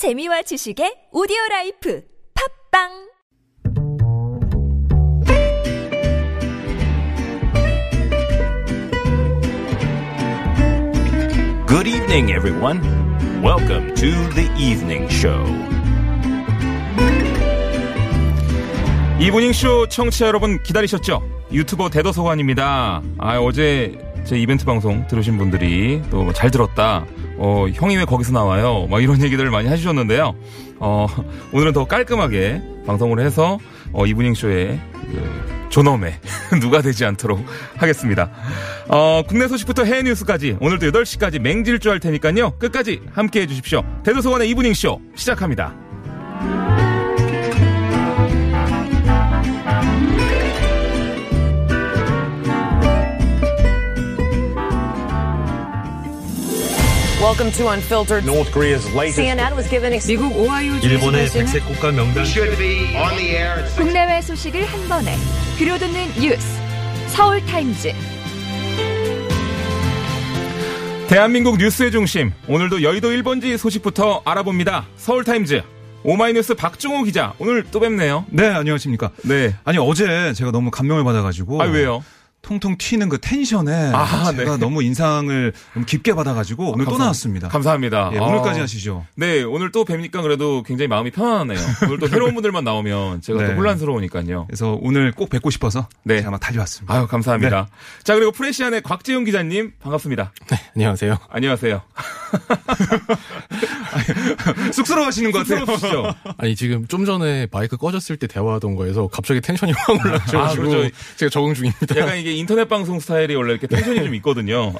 재미와 지식의 오디오 라이프 팟빵 Good evening, everyone. Welcome to the evening show. 이브닝 쇼 청취자 여러분 기다리셨죠? 유튜버 대도서관입니다. 아 어제 제 이벤트 방송 들으신 분들이 또뭐 잘 들었다. 어 형이 왜 거기서 나와요? 막 이런 얘기들을 많이 해주셨는데요. 어 오늘은 더 깔끔하게 방송을 해서 어 이브닝 쇼에 그 존엄에 누가 되지 않도록 하겠습니다. 어 국내 소식부터 해외 뉴스까지 오늘도 8시까지 맹질주 할 테니까요. 끝까지 함께 해 주십시오. 대도서관의 이브닝 쇼 시작합니다. Welcome to Unfiltered. North Korea's latest CNN was given 미국 오하이오 일본의 주지사는 백색 국가 명단 국내외 소식을 한 번에 들려듣는 뉴스 서울 타임즈 대한민국 뉴스의 중심 오늘도 여의도 1번지 소식부터 알아봅니다. 서울 타임즈 오마이뉴스 박종호 기자 오늘 또 뵙네요. 네, 안녕하십니까. 네. 아니, 어제 제가 너무 감명을 받아가지고. 아 왜요? 통통 튀는 그 텐션에 아, 제가 네. 너무 인상을 너무 깊게 받아가지고 오늘 또 감사- 나왔습니다. 감사합니다. 예, 아. 오늘까지 하시죠. 네 오늘 또 뵙니까 그래도 굉장히 마음이 편안하네요. 오늘 또 새로운 분들만 나오면 제가 또 네. 혼란스러우니까요. 그래서 오늘 꼭 뵙고 싶어서 네. 제가 막 달려왔습니다. 아유 감사합니다. 자 그리고 프레시안의 곽재용 기자님 반갑습니다. 안녕하세요. 안녕하세요. 쑥스러워하시는 것 같아요. 아니 지금 좀 전에 마이크 꺼졌을 때 대화하던 거에서 갑자기 텐션이 확 올라가지고 아, 그렇죠. 제가 적응 중입니다. 약간 이게 인터넷 방송 스타일이 원래 이렇게 텐션이 좀 있거든요.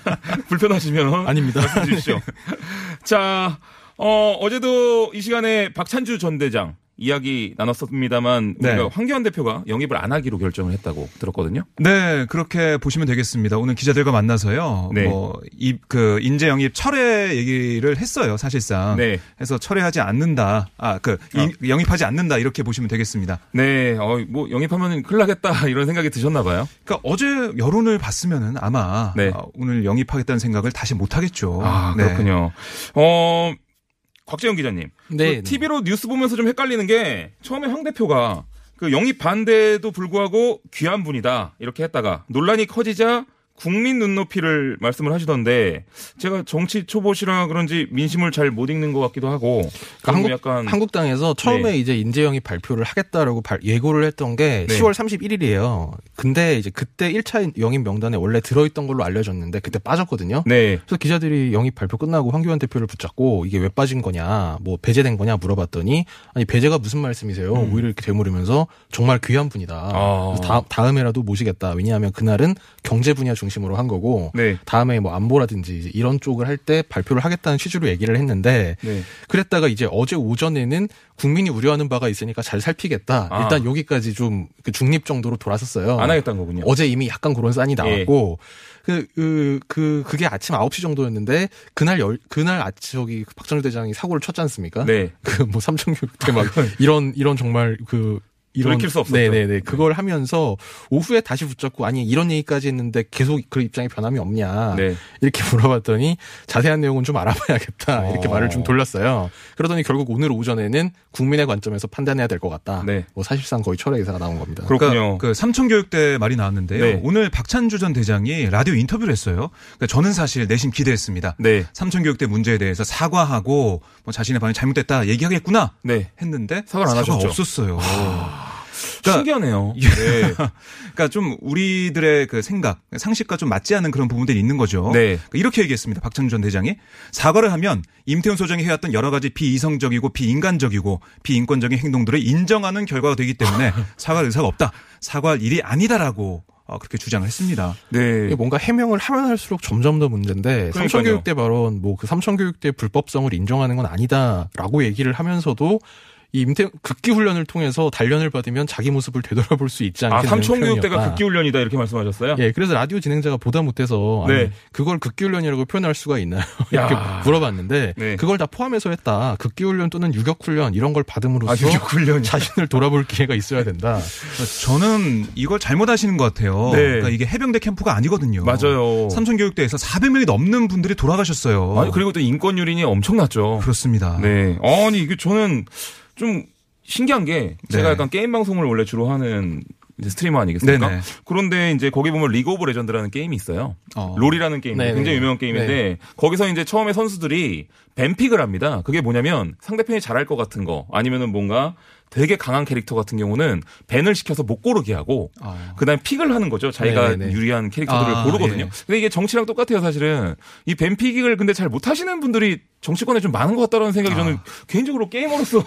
불편하시면 아닙니다. 말씀 주십시오. 자, 어, 어제도 이 시간에 박찬주 전 대장 이야기 나눴습니다만 네. 우리가 황교안 대표가 영입을 안 하기로 결정을 했다고 들었거든요. 네, 그렇게 보시면 되겠습니다. 오늘 기자들과 만나서요. 네. 뭐, 이, 그, 인재 영입 철회 얘기를 했어요, 사실상. 네. 해서 철회하지 않는다. 아, 그, 이- 영입하지 않는다. 이렇게 보시면 되겠습니다. 네, 어, 뭐 영입하면 큰일 나겠다 이런 생각이 드셨나 봐요. 그러니까 어제 여론을 봤으면은 아마 네. 어, 오늘 영입하겠다는 생각을 다시 못 하겠죠. 아, 네. 그렇군요. 어, 곽재영 기자님. 네, 그 TV로 뉴스 보면서 좀 헷갈리는 게 처음에 황 대표가 그 영입 반대에도 불구하고 귀한 분이다 이렇게 했다가 논란이 커지자 국민 눈높이를 말씀을 하시던데 제가 정치 초보시라 그런지 민심을 잘 못 읽는 것 같기도 하고 그러니까 좀 한국, 약간 한국당에서 처음에 네. 이제 인재영입 발표를 하겠다라고 발- 예고를 했던 게 네. 10월 31일이에요. 근데 이제 그때 1차 영입 명단에 원래 들어있던 걸로 알려졌는데 그때 빠졌거든요. 네. 그래서 기자들이 영입 발표 끝나고 황교안 대표를 붙잡고 이게 왜 빠진 거냐, 뭐 배제된 거냐 물어봤더니 아니 배제가 무슨 말씀이세요? 오히려 이렇게 되물으면서 정말 귀한 분이다. 음. 아. 그래서 다, 다음에라도 모시겠다. 왜냐하면 그날은 경제 분야 중심으로 한 거고 네. 다음에 뭐 안보라든지 이런 쪽을 할 때 발표를 하겠다는 취지로 얘기를 했는데 네. 그랬다가 이제 어제 오전에는 국민이 우려하는 바가 있으니까 잘 살피겠다. 아. 일단 여기까지 좀그 중립 정도로 돌아섰어요. 안 하겠다는 거군요. 어제 이미 약간 그런 싼이 나왔고 그, 그, 그, 그게 아침 9시 정도였는데 그날 열, 그날 아, 저기 박정희 대장이 사고를 쳤지 않습니까? 네. 그 뭐 삼천교육대 막 이런, 이런 정말 그 이런 돌이킬 수 없었죠. 네네네 그걸 하면서 오후에 다시 붙잡고 아니 이런 얘기까지 했는데 계속 그 입장에 변함이 없냐 네. 이렇게 물어봤더니 자세한 내용은 좀 알아봐야겠다 이렇게 어. 말을 좀 돌렸어요. 그러더니 결국 오늘 오전에는 국민의 관점에서 판단해야 될 것 같다. 네. 뭐 사실상 거의 철회 의사가 나온 겁니다. 그렇군요. 그러니까 그 삼천교육대 말이 나왔는데요. 네. 오늘 박찬주 전 대장이 라디오 인터뷰를 했어요. 그러니까 저는 사실 내심 기대했습니다. 네. 삼천교육대 문제에 대해서 사과하고 뭐 자신의 반응이 잘못됐다 얘기하겠구나 네. 했는데 사과를 안 하셨죠? 없었어요. 그러니까 신기하네요. 예. 네. 그러니까 좀 우리들의 그 생각, 상식과 좀 맞지 않는 그런 부분들이 있는 거죠. 네. 그러니까 이렇게 얘기했습니다. 박찬주 전 대장이 사과를 하면 임태훈 소장이 해왔던 여러 가지 비이성적이고 비인간적이고 비인권적인 행동들을 인정하는 결과가 되기 때문에 사과할 의사가 없다. 사과할 일이 아니다라고 어, 그렇게 주장을 했습니다. 네. 뭔가 해명을 하면 할수록 점점 더 문제인데 그러니까요. 삼천교육대 발언 뭐 그 삼천교육대 불법성을 인정하는 건 아니다라고 얘기를 하면서도 이 임태 극기 훈련을 통해서 단련을 받으면 자기 모습을 되돌아볼 수 있지 않겠냐. 아, 삼총교육대가 극기 훈련이다 이렇게 말씀하셨어요? 예, 그래서 라디오 진행자가 보다 못해서 네. 아니, 그걸 극기 훈련이라고 표현할 수가 있나요? 야. 이렇게 물어봤는데 네. 그걸 다 포함해서 했다. 극기 훈련 또는 유격 훈련 이런 걸 받음으로써 아, 유격훈련이. 자신을 돌아볼 기회가 있어야 된다. 저는 이걸 잘못하시는 것 같아요. 네. 그러니까 이게 해병대 캠프가 아니거든요. 맞아요. 삼청교육대에서 400명이 넘는 분들이 돌아가셨어요. 아니, 그리고 또 인권 유린이 엄청났죠. 그렇습니다. 네. 아니, 이게 저는 좀 신기한 게 제가 네. 약간 게임 방송을 원래 주로 하는 이제 스트리머 아니겠습니까? 네네. 그런데 이제 거기 보면 리그 오브 레전드라는 게임이 있어요. 어. 롤이라는 게임 네네. 굉장히 유명한 게임인데 네. 거기서 이제 처음에 선수들이 ban pick을 합니다. 그게 뭐냐면 상대편이 잘할 것 같은 거 아니면은 뭔가 되게 강한 캐릭터 같은 경우는 밴을 시켜서 못 고르게 하고 아. 그다음에 픽을 하는 거죠. 자기가 네네네. 유리한 캐릭터들을 아, 고르거든요. 예. 근데 이게 정치랑 똑같아요, 사실은. 이 뱀픽을 근데 잘 못 하시는 분들이 정치권에 좀 많은 것 같다는 생각이 저는 개인적으로 게이머로서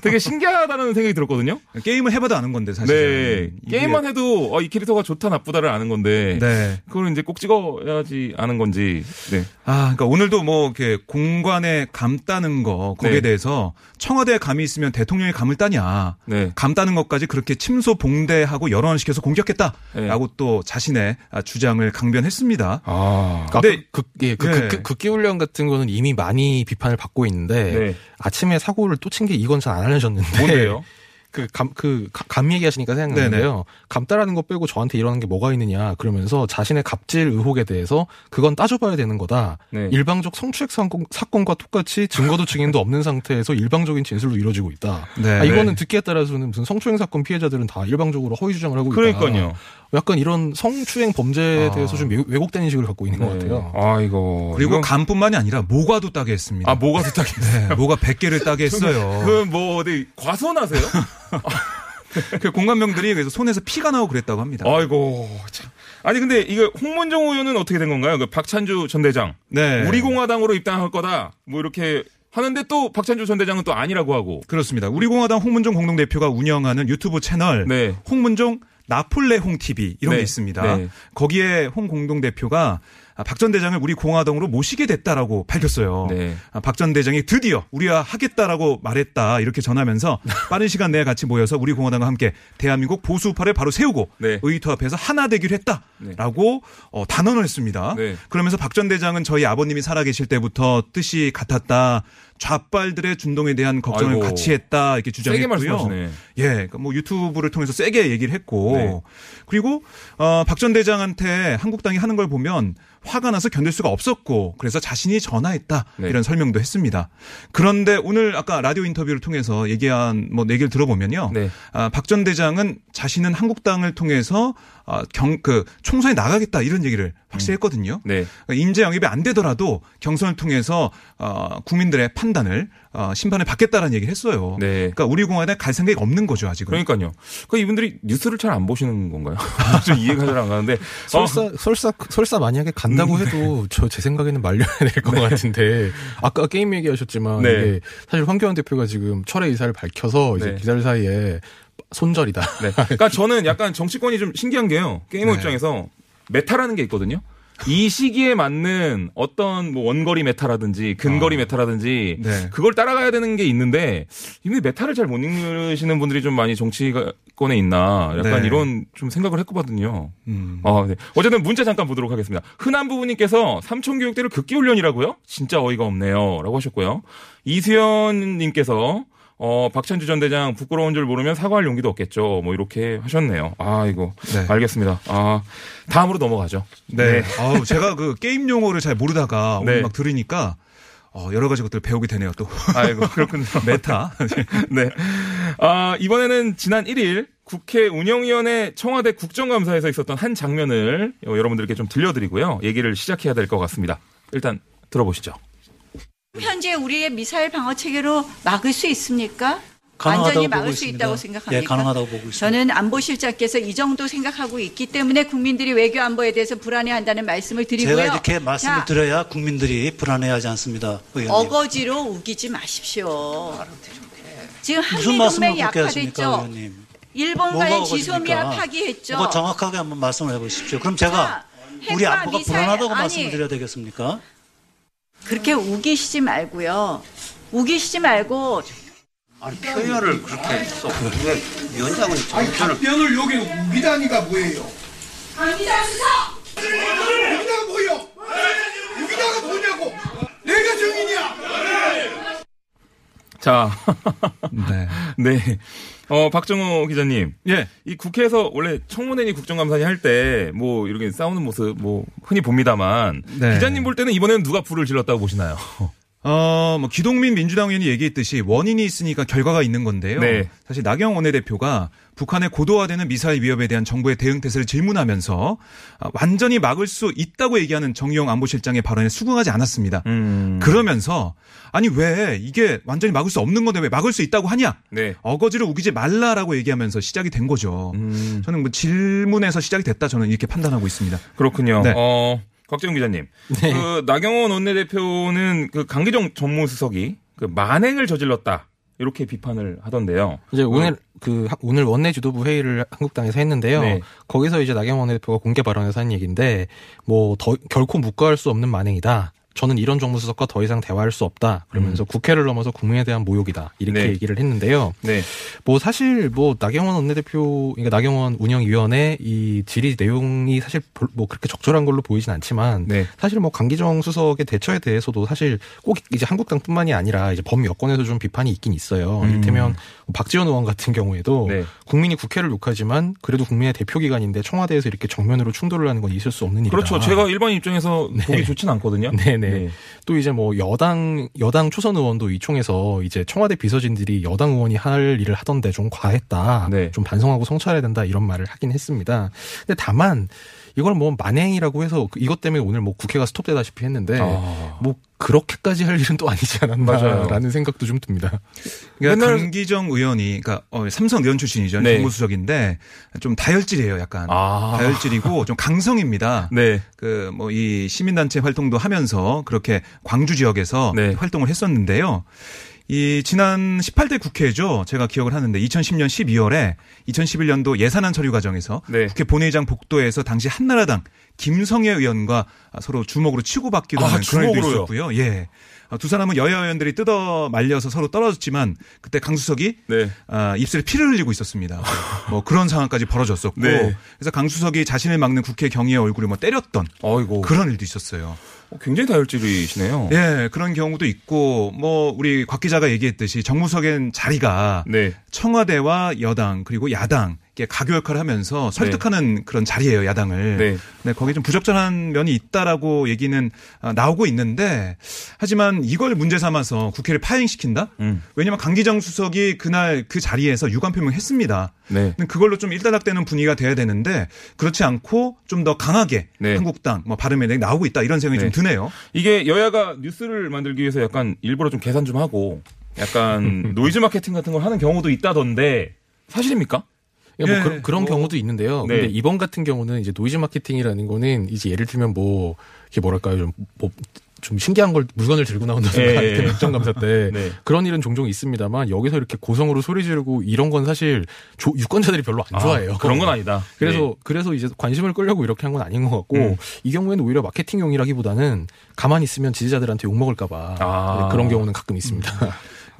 되게 신기하다는 생각이 들었거든요. 게임을 해봐도 아는 건데 사실. 네. 게임만 해도 어, 이 캐릭터가 좋다 나쁘다를 아는 건데 네. 그걸 이제 꼭 찍어야지 아는 건지. 네. 아, 그러니까 오늘도 뭐 이렇게 공관에 감 따는 거 거기에 네. 대해서 청와대에 감이 있으면 대통령이 감을 따냐. 네. 감 따는 것까지 그렇게 침소 봉대하고 열원시켜서 공격했다라고 네. 또 자신의 아, 주장을 강변했습니다. 아. 그러니까 근데- 극, 예, 그, 네. 극, 극기훈련 같은 거는 이미 많이 비판을 받고 있는데 네. 아침에 사고를 또 친 게 이건 잘 안 알려졌는데 뭔데요? 그 감, 그, 가- 감 얘기하시니까 생각나는데요. 감 따라는 거 빼고 저한테 이러는 게 뭐가 있느냐. 그러면서 자신의 갑질 의혹에 대해서 그건 따져봐야 되는 거다. 네. 일방적 성추행 사건, 사건 과 똑같이 증거도 증인도 없는 상태에서 일방적인 진술로 이루어지고 있다. 네. 아, 이거는 듣기에 따라서는 무슨 성추행 사건 피해자들은 다 일방적으로 허위 주장을 하고 있다. 그러니까요. 약간 이런 성추행 범죄에 아. 대해서 좀 왜곡- 왜곡된 인식을 갖고 있는 것 네. 같아요. 아, 이거. 그리고 이건- 감뿐만이 아니라 모과도 따게 했습니다. 아, 뭐가 더 딱했어요? 네, 모가 100개를 따게 했어요. 그, 뭐, 어디, 과손하세요? 그 공관명들이 그래서 손에서 피가 나고 그랬다고 합니다. 아이고, 참. 아니, 근데 이거 홍문정 의원은 어떻게 된 건가요? 그 박찬주 전 대장. 네. 우리 공화당으로 입당할 거다. 뭐 이렇게 하는데 또 박찬주 전 대장은 또 아니라고 하고. 그렇습니다. 우리공화당 홍문종 공동대표가 운영하는 유튜브 채널 네. 홍문종 나폴레 홍 TV 이런 네. 게 있습니다. 네. 거기에 홍 공동 대표가 박 전 대장을 우리 공화당으로 모시게 됐다라고 밝혔어요. 네. 박 전 대장이 드디어 우리와 하겠다라고 말했다 이렇게 전하면서 빠른 시간 내에 같이 모여서 우리 공화당과 함께 대한민국 보수파를 바로 세우고 네. 의토합해서 하나 되기로 했다라고 어, 단언을 했습니다. 네. 그러면서 박 전 대장은 저희 아버님이 살아계실 때부터 뜻이 같았다. 좌빨들의 준동에 대한 걱정을 아이고. 같이 했다 이렇게 주장했고요. 예, 그러니까 뭐 유튜브를 통해서 세게 얘기를 했고 네. 그리고 어, 박 전 대장한테 한국당이 하는 걸 보면 화가 나서 견딜 수가 없었고 그래서 자신이 전화했다 네. 이런 설명도 했습니다. 그런데 오늘 아까 라디오 인터뷰를 통해서 얘기한 뭐 얘기를 들어보면요, 네. 아, 박 전 대장은 자신은 한국당을 통해서 아, 경, 그 총선에 나가겠다 이런 얘기를 확실히 했거든요. 네. 그러니까 인재 영입이 안 되더라도 경선을 통해서 어, 국민들의 판단을 어, 심판을 받겠다라는 얘기를 했어요. 네. 그러니까 우리 공화당에 갈 생각이 없는 거죠 아직은. 그러니까요. 그 이분들이 뉴스를 잘 안 보시는 건가요? 좀 이해가 잘 안 가는데. 설사, 어, 설사, 설사 만약에 간다고 음. 해도 저 제 생각에는 말려야 될것 같은데 아까 게임 얘기하셨지만 네. 이게 사실 황교안 대표가 지금 철회 의사를 밝혀서 이제 네. 기다릴 사이에 손절이다. 네. 그러니까 저는 약간 정치권이 좀 신기한 게요. 게이머 네. 입장에서 meta라는 게 있거든요. 이 시기에 맞는 어떤 뭐 원거리 meta라든지 근거리 meta라든지 네. 그걸 따라가야 되는 게 있는데 이분이 meta를 잘 못 읽으시는 분들이 좀 많이 정치권에 있나 약간 네. 이런 좀 생각을 했거든요. 음. 아, 네. 어쨌든 문자 잠깐 보도록 하겠습니다. 흔한 부부님께서 삼청 교육대를 극기 훈련이라고요? 진짜 어이가 없네요. 라고 하셨고요. 이수연 님께서 어, 박찬주 전 대장 부끄러운 줄 모르면 사과할 용기도 없겠죠. 뭐 이렇게 하셨네요. 아, 이거. 네. 알겠습니다. 아, 다음으로 넘어가죠. 네. 아우, 제가 그 게임 용어를 잘 모르다가 오늘 네. 막 들으니까 어, 여러 가지 것들 배우게 되네요. 또 아이고, 그렇군요. 메타. 네. 아, 이번에는 지난 1일 국회 운영위원회 청와대 국정감사에서 있었던 한 장면을 여러분들께 좀 들려드리고요. 얘기를 시작해야 될 것 같습니다. 일단 들어보시죠. 현재 우리의 미사일 방어 체계로 막을 수 있습니까? 완전히 막을 수 있습니다. 있다고 생각합니까? 예, 가능하다고 보고 있습니다. 저는 안보실장께서 이 정도 생각하고 있기 때문에 국민들이 외교 안보에 대해서 불안해한다는 말씀을 드리고요. 제가 이렇게 말씀을 자, 드려야 국민들이 불안해하지 않습니다. 의원님. 어거지로 우기지 마십시오. 지금 그렇게 하십니까, 약화됐죠. 의원님? 일본과의 뭐가 지소미아? 파기했죠. 그거 정확하게 한번 말씀을 해보십시오. 그럼 자, 제가 우리 핵과 안보가 미사일- 불안하다고 아니, 말씀을 드려야 되겠습니까? 그렇게 우기시지 말고요. 우기시지 말고 아니 표현을 그렇게 써. 왜 위원장은 아니 표현을 답변을 여기 우기다니가 뭐예요? 우기다가 뭐요? 우기다가 뭐냐고? 내가 정인이야. 자, 네. 네. 어, 박정호 기자님. 예. 이 국회에서 원래 청문회니 국정감사니 할 때 뭐 이렇게 싸우는 모습 뭐 흔히 봅니다만 네. 기자님 볼 때는 이번에는 누가 불을 질렀다고 보시나요? 어, 뭐 기동민 민주당 의원이 얘기했듯이 원인이 있으니까 결과가 있는 건데요. 네. 사실 나경원 원내대표가 북한의 고도화되는 미사일 위협에 대한 정부의 대응 태세를 질문하면서 아, 완전히 막을 수 있다고 얘기하는 정의용 안보실장의 발언에 수긍하지 않았습니다. 음. 그러면서 아니 왜 이게 완전히 막을 수 없는 건데 왜 막을 수 있다고 하냐? 네. 어거지를 우기지 말라라고 얘기하면서 시작이 된 거죠. 음. 저는 뭐 질문에서 시작이 됐다 저는 이렇게 판단하고 있습니다. 그렇군요. 네. 어, 곽재훈 기자님. 그 나경원 원내대표는 그 강기정 전무수석이 그 만행을 저질렀다. 이렇게 비판을 하던데요. 이제 오늘 그 하- 오늘 원내 지도부 회의를 한국당에서 했는데요. 네. 거기서 이제 나경원 원내대표가 공개 발언에서 한 얘기인데 뭐 더 결코 묵과할 수 없는 만행이다. 저는 이런 정무수석과 더 이상 대화할 수 없다. 그러면서 국회를 넘어서 국민에 대한 모욕이다. 이렇게 네. 얘기를 했는데요. 네. 뭐 사실 뭐 나경원 원내대표 그러니까 나경원 운영위원회 이 질의 내용이 사실 볼- 뭐 그렇게 적절한 걸로 보이진 않지만 네. 사실 뭐 강기정 수석의 대처에 대해서도 사실 꼭 이제 한국당뿐만이 아니라 이제 범 여권에서 좀 비판이 있긴 있어요. 이를테면 박지원 의원 같은 경우에도 네. 국민이 국회를 욕하지만 그래도 국민의 대표 기관인데 청와대에서 이렇게 정면으로 충돌을 하는 건 있을 수 없는 일이다. 그렇죠. 제가 일반 입장에서 보기 좋진 않거든요. 네 네. 네. 또 이제 뭐 여당 여당 초선 의원도 이 총에서 이제 청와대 비서진들이 여당 의원이 할 일을 하던데 좀 과했다. 네. 좀 반성하고 성찰해야 된다 이런 말을 하긴 했습니다. 근데 다만 이걸 뭐 만행이라고 해서 그 이것 때문에 오늘 뭐 국회가 스톱되다시피 했는데 아. 뭐 그렇게까지 할 일은 또 아니지. 않았나라는 생각도 좀 듭니다. 그러니까 맨날- 강기정 의원이 그러니까 어, 삼성 의원 출신이죠. 네. 정무수석인데 좀 다혈질이에요, 약간. 아. 다혈질이고 좀 강성입니다. 네. 그 뭐 이 시민단체 활동도 하면서 그렇게 광주 지역에서 네. 활동을 했었는데요. 이 지난 18대 국회죠. 제가 기억을 하는데 2010년 12월에 2011년도 예산안 처리 과정에서 네. 국회 본회의장 복도에서 당시 한나라당 김성애 의원과 서로 주먹으로 치고받기도 아, 하는 그런 일도? 있었고요. 예. 어, 두 사람은 여야 의원들이 뜯어 말려서 서로 떨어졌지만 그때 강수석이 네. 아, 입술에 피를 흘리고 있었습니다. 뭐 그런 상황까지 벌어졌었고 네. 그래서 강수석이 자신을 막는 국회 경위의 얼굴을 뭐 때렸던 어이고. 그런 일도 있었어요. 어, 굉장히 다혈질이시네요. 예, 그런 경우도 있고 뭐 우리 곽 기자가 얘기했듯이 정무석엔 자리가 네. 청와대와 여당 그리고 야당 이렇게 가교 역할을 하면서 설득하는 그런 자리예요 야당을. 네. 네, 거기 좀 부적절한 면이 있다라고 얘기는 아, 나오고 있는데 하지만 이걸 문제 삼아서 국회를 파행시킨다? 음. 왜냐하면 강기정 수석이 그날 그 자리에서 유감 표명했습니다. 네. 그걸로 좀 일단락되는 분위기가 돼야 되는데 그렇지 않고 좀 더 강하게 네. 한국당, 뭐 바른미래당 나오고 있다 이런 생각이 네. 좀 드네요. 이게 여야가 뉴스를 만들기 위해서 약간 일부러 좀 계산 좀 하고 약간 노이즈 마케팅 같은 걸 하는 경우도 있다던데 사실입니까? 그러니까 예, 뭐 그런, 그런 뭐, 경우도 있는데요. 네. 근데 이번 같은 경우는 이제 노이즈 마케팅이라는 거는 이제 예를 들면 뭐 이게 뭐랄까요 좀 뭐. 좀 신기한 걸 물건을 들고 나온다든가 예, 할 예. 때 국정감사 때 네. 그런 일은 종종 있습니다만 여기서 이렇게 고성으로 소리 지르고 이런 건 사실 조- 유권자들이 별로 안 좋아해요. 아, 그런 건 아니다. 그래서 네. 그래서 이제 관심을 끌려고 이렇게 한 건 아닌 것 같고 음. 이 경우에는 오히려 마케팅용이라기보다는 가만히 있으면 지지자들한테 욕 먹을까봐 아. 그런 경우는 가끔 있습니다.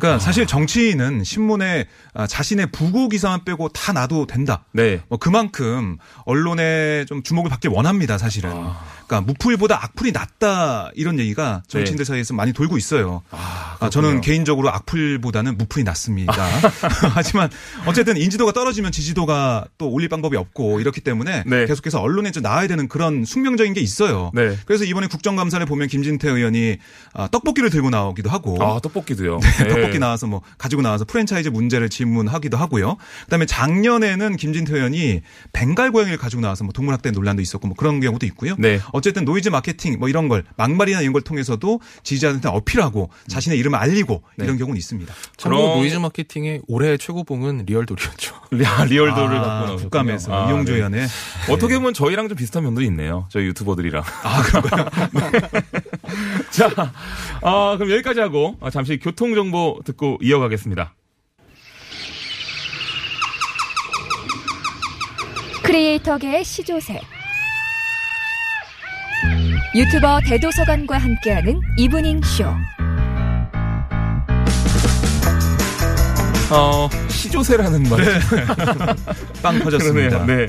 그러니까 사실 정치인은 신문에 아, 자신의 부고 기사만 빼고 다 놔도 된다. 네. 뭐 그만큼 언론에 좀 주목을 받길 원합니다, 사실은. 그러니까 무풀보다 악플이 낫다 이런 얘기가 정치인들 사이에서 많이 돌고 있어요. 아, 저는 개인적으로 악플보다는 무풀이 낫습니다. 하지만 어쨌든 인지도가 떨어지면 지지도가 또 올릴 방법이 없고 이렇기 때문에 네. 계속해서 언론에 좀 나와야 되는 그런 숙명적인 게 있어요. 네. 그래서 이번에 국정감사를 보면 김진태 의원이 아, 떡볶이를 들고 나오기도 하고 아 떡볶이도요. 네, 네. 떡볶이 나와서 뭐 가지고 나와서 프랜차이즈 문제를 질문하기도 하고요. 그다음에 작년에는 김진태 의원이 벵갈 고양이를 가지고 나와서 뭐 동물학대 논란도 있었고 뭐 그런 경우도 있고요. 네. 어쨌든 노이즈 마케팅 뭐 이런 걸 막말이나 이런 걸 통해서도 지지자한테 어필하고 자신의 이름을 알리고 이런 경우는 있습니다. 그럼- 노이즈 마케팅의 올해의 최고봉은 리얼돌이었죠. 리- 리얼돌을 아, 갖고 나오셨군요. 국감에서 아, 이용주 네. 의원의 어떻게 보면 저희랑 좀 비슷한 면도 있네요. 저희 유튜버들이랑. 아, 그런가요? 자, 아, 그럼 여기까지 하고 아, 잠시 교통 정보 듣고 이어가겠습니다. 크리에이터계의 시조새 유튜버 대도서관과 함께하는 이브닝 쇼 어, 시조새라는 말. 빵 터졌습니다. 그러네요. 네.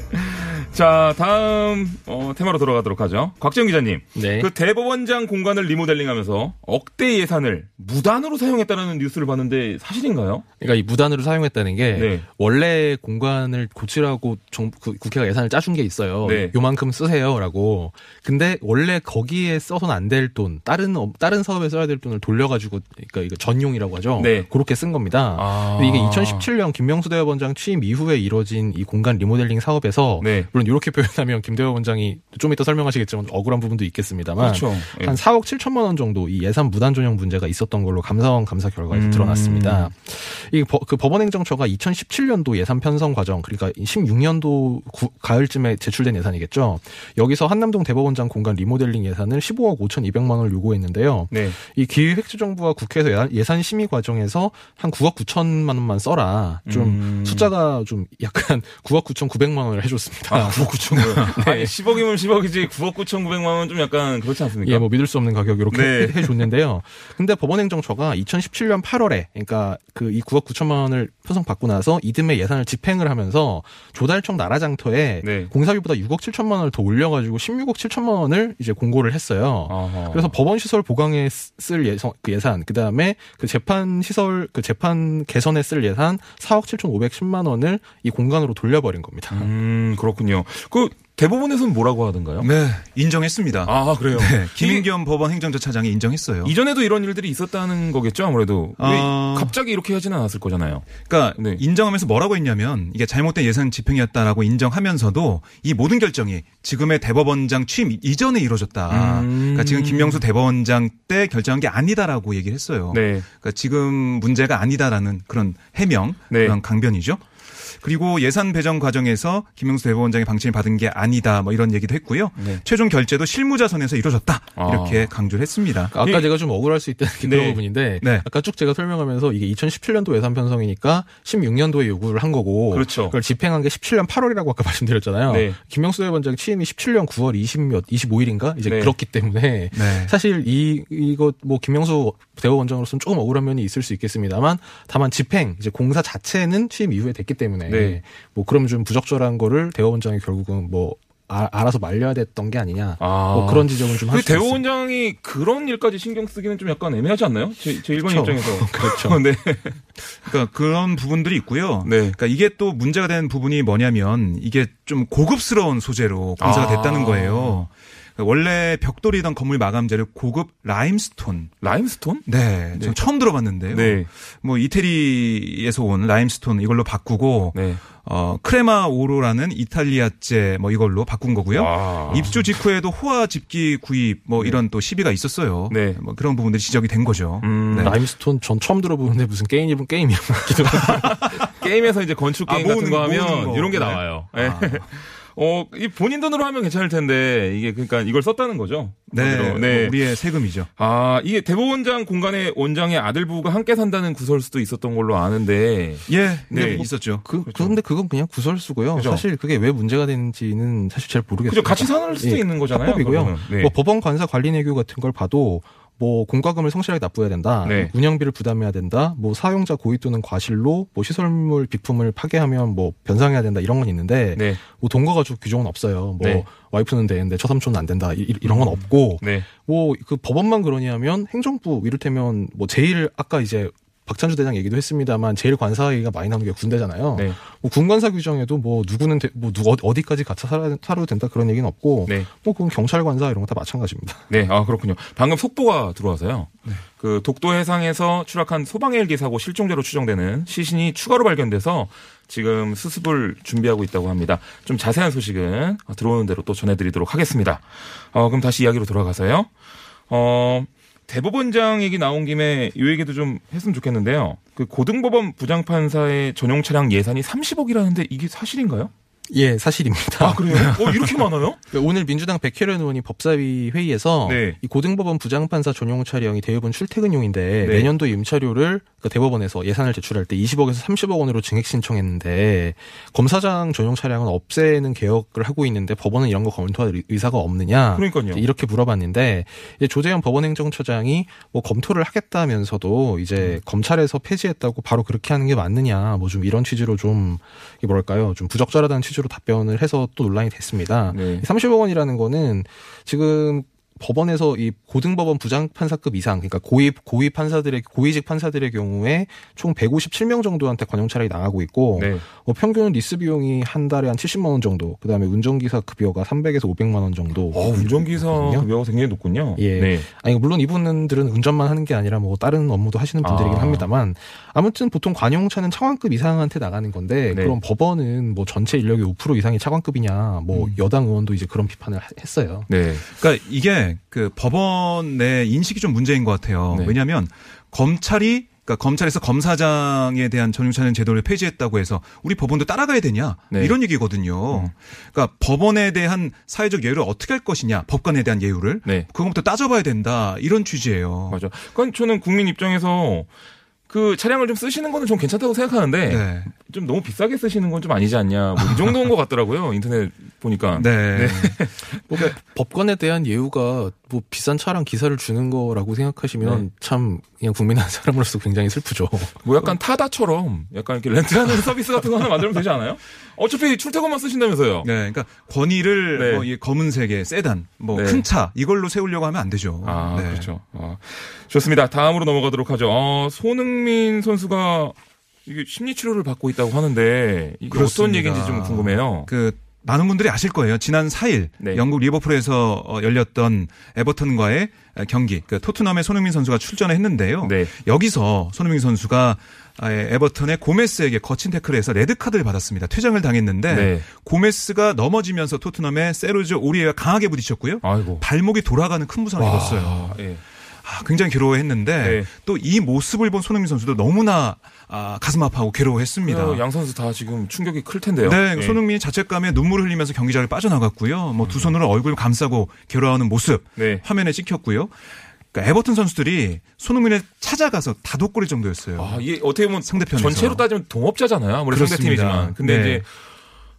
자, 다음 어, 테마로 돌아가도록 하죠. 곽정 기자님. 네. 그 대법원장 공관을 리모델링하면서 억대 예산을 무단으로 사용했다는 뉴스를 봤는데 사실인가요? 그러니까 이 무단으로 사용했다는 게 네. 원래 공관을 고치라고 정, 그 국회가 예산을 짜준 게 있어요. 네. 요만큼 쓰세요라고. 근데 원래 거기에 써서는 안될 돈, 다른 업- 다른 사업에 써야 될 돈을 돌려가지고 그러니까 이거 전용이라고 하죠. 네. 그렇게 쓴 겁니다. 아. 근데 이게 2017년 김명수 대법원장 취임 이후에 이뤄진 이 공관 리모델링 사업에서 네. 물론 이렇게 표현하면 김 대법원장이 좀 이따 설명하시겠지만 억울한 부분도 있겠습니다만 그렇죠. 예. 한 4억 7천만 원 정도 이 예산 무단 전용 문제가 있었던 걸로 감사원 감사 결과에서 음. 드러났습니다. 이 법- 그 법원 행정처가 2017년도 예산 편성 과정 그러니까 16년도 가을쯤에 제출된 예산이겠죠. 여기서 한남동 대법원장 공간 리모델링 예산을 15억 5,200만 원을 요구했는데요. 네. 이 기획재정부와 국회에서 예산- 심의 과정에서 한 9억 9천만 원만 써라. 좀 음. 숫자가 좀 약간 9억 9천 9백만 원을 해줬습니다. 아, 9억 9천 네. 아니, 10억이면 10억이지 9억 9천 9백만 원 좀 약간 그렇지 않습니까? 예, 뭐 믿을 수 없는 가격 이렇게 네. 해- 해줬는데요. 근데 법원행정처가 2017년 8월에, 그러니까 그 이 9억 9천만 원을 편성 받고 나서 이듬해 예산을 집행을 하면서 조달청 나라장터에 네. 공사비보다 6억 7천만 원을 더 올려가지고 16억 7천만 원을 이제 공고를 했어요. 아하. 그래서 법원 시설 보강에 쓰- 쓸 예산, 그 예산, 그 다음에 그 재판 시설, 그 재판 개선에 쓸 예산 4억 7,510만 원을 이 공간으로 돌려버린 겁니다. 음, 그렇군요. 그 대법원에서는 뭐라고 하던가요? 네, 인정했습니다. 아, 그래요. 네, 김인겸 법원 행정처 차장이 인정했어요. 이전에도 이런 일들이 있었다는 거겠죠, 아무래도. 왜 어. 갑자기 이렇게 하지는 않았을 거잖아요. 그러니까 네. 인정하면서 뭐라고 했냐면 이게 잘못된 예산 집행이었다라고 인정하면서도 이 모든 결정이 지금의 대법원장 취임 이전에 이루어졌다. 음. 그러니까 지금 김명수 대법원장 때 결정한 게 아니다라고 얘기를 했어요. 네. 그러니까 지금 문제가 아니다라는 그런 해명, 네. 그런 강변이죠. 그리고 예산 배정 과정에서 김명수 대법원장의 방침을 받은 게 아니다 뭐 이런 얘기도 했고요. 네. 최종 결제도 실무자 선에서 이루어졌다 아. 이렇게 강조를 했습니다. 아까 예. 제가 좀 억울할 수 있다는 게 네. 그런 부분인데 네. 아까 쭉 제가 설명하면서 이게 2017년도 예산 편성이니까 16년도에 요구를 한 거고 그렇죠. 그걸 집행한 게 17년 8월이라고 아까 말씀드렸잖아요. 네. 김명수 대법원장 취임이 17년 9월 20몇 25일인가 이제 네. 그렇기 때문에 네. 사실 이 이거 뭐 김명수 대법원장으로서는 조금 억울한 면이 있을 수 있겠습니다만 다만 집행 이제 공사 자체는 취임 이후에 됐기 때문에 네. 뭐 그럼 좀 부적절한 거를 대법원장이 결국은 뭐 아- 알아서 말려야 됐던 게 아니냐 아. 뭐 그런 지적은 좀 있습니다. 대법원장이 그런 일까지 신경 쓰기는 좀 약간 애매하지 않나요? 제, 제 일본 그렇죠. 입장에서. 그렇죠. 네. 그러니까 그런 부분들이 있고요. 네. 그러니까 이게 또 문제가 된 부분이 뭐냐면 이게 좀 고급스러운 소재로 공사가 아. 됐다는 거예요. 원래 벽돌이던 건물 마감재를 고급 라임스톤. 라임스톤? 네, 전 처음 들어봤는데요. 네. 뭐 이태리에서 온 라임스톤 이걸로 바꾸고 네. 어 크레마 오로라는 이탈리아제 뭐 이걸로 바꾼 거고요. 와. 입주 직후에도 호화 집기 구입 뭐 이런 또 시비가 있었어요. 네. 뭐 그런 부분들이 지적이 된 거죠. 음. 네. 라임스톤 전 처음 들어보는데 무슨 게임 같기도 하고. 게임에서 이제 건축 아, 게임 같은 모으는 거 거, 하면 거. 이런 게 네. 나와요. 네. 아. 어, 이 본인 돈으로 하면 괜찮을 텐데 이게 그러니까 이걸 썼다는 거죠. 네. 뭐 우리의 세금이죠. 아, 이게 대법원장 공관에 원장의 아들 부부가 함께 산다는 구설수도 있었던 걸로 아는데. 예, 네. 네, 있었죠. 그, 근데 그건 그냥 구설수고요. 그죠. 사실 그게 왜 문제가 되는지는 사실 잘 모르겠어요. 그죠. 같이 사는 수도 있는 거잖아요. 합법이고요. 그거는. 네. 뭐 법원 관사 관리 내규 같은 걸 봐도 뭐 공과금을 성실하게 납부해야 된다. 네. 운영비를 부담해야 된다. 뭐 사용자 고의 또는 과실로 뭐 시설물 비품을 파괴하면 뭐 변상해야 된다 이런 건 있는데 네. 뭐 돈과 가지고 규정은 없어요. 뭐 네. 와이프는 되는데 처삼촌은 안 된다. 이, 이런 건 없고 네. 뭐그 법원만 그러냐면 행정부 이를테면 뭐 제일 아까 이제 박찬주 대장 얘기도 했습니다만 제일 관사 얘기가 많이 나오는 게 군대잖아요. 네. 뭐 군관사 규정에도 뭐 누구는 대- 뭐 어디- 어디까지 같이 살아, 살아도 된다 그런 얘기는 없고 네. 뭐 그건 경찰 관사 이런 거 다 마찬가지입니다. 네, 아 그렇군요. 방금 속보가 들어와서요. 그 독도 해상에서 추락한 소방 헬기 사고 실종자로 추정되는 시신이 추가로 발견돼서 지금 수습을 준비하고 있다고 합니다. 좀 자세한 소식은 들어오는 대로 또 전해드리도록 하겠습니다. 어, 그럼 다시 이야기로 돌아가서요. 어, 대법원장 얘기 나온 김에 이 얘기도 좀 했으면 좋겠는데요. 그 고등법원 부장판사의 전용 차량 예산이 30억이라는데 이게 사실인가요? 예, 사실입니다. 아 그래요? 어 이렇게 많아요? 오늘 민주당 백혜련 의원이 법사위 회의에서 네. 이 고등법원 부장판사 전용 차량이 대부분 출퇴근용인데 네. 내년도 임차료를 그 대법원에서 예산을 제출할 때 20억에서 30억 원으로 증액 신청했는데 검사장 전용 차량은 없애는 개혁을 하고 있는데 법원은 이런 거 검토할 의- 의사가 없느냐? 그러니까요. 이렇게 물어봤는데 조재연 법원행정처장이 뭐 검토를 하겠다면서도 이제 음. 검찰에서 폐지했다고 바로 그렇게 하는 게 맞느냐? 뭐 좀 이런 취지로 좀 뭐랄까요? 좀 부적절하다는 취지 로 답변을 해서 또 논란이 됐습니다. 네. 이 30억 원이라는 거는 지금 법원에서 이 고등법원 부장 판사급 이상, 그러니까 고위 고위 판사들의 고위직 판사들의 경우에 총 157명 정도한테 관용 차량이 나가고 있고, 네. 뭐 평균 리스 비용이 한 달에 한 70만 원 정도, 그 다음에 운전기사 급여가 300에서 500만 원 정도. 어, 운전기사 있거든요. 급여가 굉장히 높군요. 예. 네. 아니 물론 이분들은 운전만 하는 게 아니라 뭐 다른 업무도 하시는 분들이긴 아. 합니다만 아무튼 보통 관용차는 차관급 이상한테 나가는 건데 네. 그럼 법원은 뭐 전체 인력의 5% 이상이 차관급이냐 뭐 음. 여당 의원도 이제 그런 비판을 하- 했어요. 네. 그러니까 이게 그 법원 내 인식이 좀 문제인 것 같아요. 네. 왜냐하면 검찰이 그러니까 검찰에서 검사장에 대한 전용차량 제도를 폐지했다고 해서 우리 법원도 따라가야 되냐 네. 이런 얘기거든요. 그러니까 법원에 대한 사회적 예우를 어떻게 할 것이냐 법관에 대한 예우를 네. 그것부터 따져봐야 된다 이런 취지예요. 맞아. 그러니까 저는 국민 입장에서 그 차량을 좀 쓰시는 거는 좀 괜찮다고 생각하는데 네. 좀 너무 비싸게 쓰시는 건 좀 아니지 않냐. 뭐 이 정도인 것 같더라고요. 인터넷 보니까. 네. 뭐 법관에 대한 예우가 뭐 비싼 차량 기사를 주는 거라고 생각하시면 네. 참 그냥 국민 한 사람으로서 굉장히 슬프죠. 뭐 약간 타다처럼 약간 이렇게 렌트하는 서비스 같은 거 하나 만들면 되지 않아요? 어차피 출퇴근만 쓰신다면서요. 네, 그러니까 권위를 네. 뭐이 검은색의 세단, 뭐 네. 큰차 이걸로 세우려고 하면 안 되죠. 아, 네. 그렇죠. 아, 좋습니다. 다음으로 넘어가도록 하죠. 어, 손흥민 선수가 이게 심리 치료를 받고 있다고 하는데 이게 어떤 그렇습니다. 얘기인지 좀 궁금해요. 그 많은 분들이 아실 거예요. 지난 4일 네. 영국 리버풀에서 어, 열렸던 에버턴과의 경기, 그 토트넘의 손흥민 선수가 출전을 했는데요. 네. 여기서 손흥민 선수가 아예 에버턴의 고메스에게 거친 태클에서 레드 카드를 받았습니다. 퇴장을 당했는데 네. 고메스가 넘어지면서 토트넘의 세르지 오리에가 강하게 부딪혔고요. 아이고. 발목이 돌아가는 큰 부상을 입었어요. 아, 예. 아, 굉장히 괴로워했는데 네. 또이 모습을 본 손흥민 선수도 너무나 아, 가슴 아파하고 괴로워했습니다. 그양 선수 다 지금 충격이 클 텐데요. 네, 예. 손흥민이 자책감에 눈물을 흘리면서 경기장을 빠져나갔고요. 뭐두 손으로 얼굴 감싸고 괴로워하는 모습 네. 화면에 찍혔고요. 그러니까 에버턴 선수들이 손흥민을 찾아가서 다독거릴 정도였어요. 아, 이게 어떻게 보면 상대편에서. 전체로 따지면 동업자잖아요. 아무리 그렇습니다. 상대팀이지만. 근데 네. 이제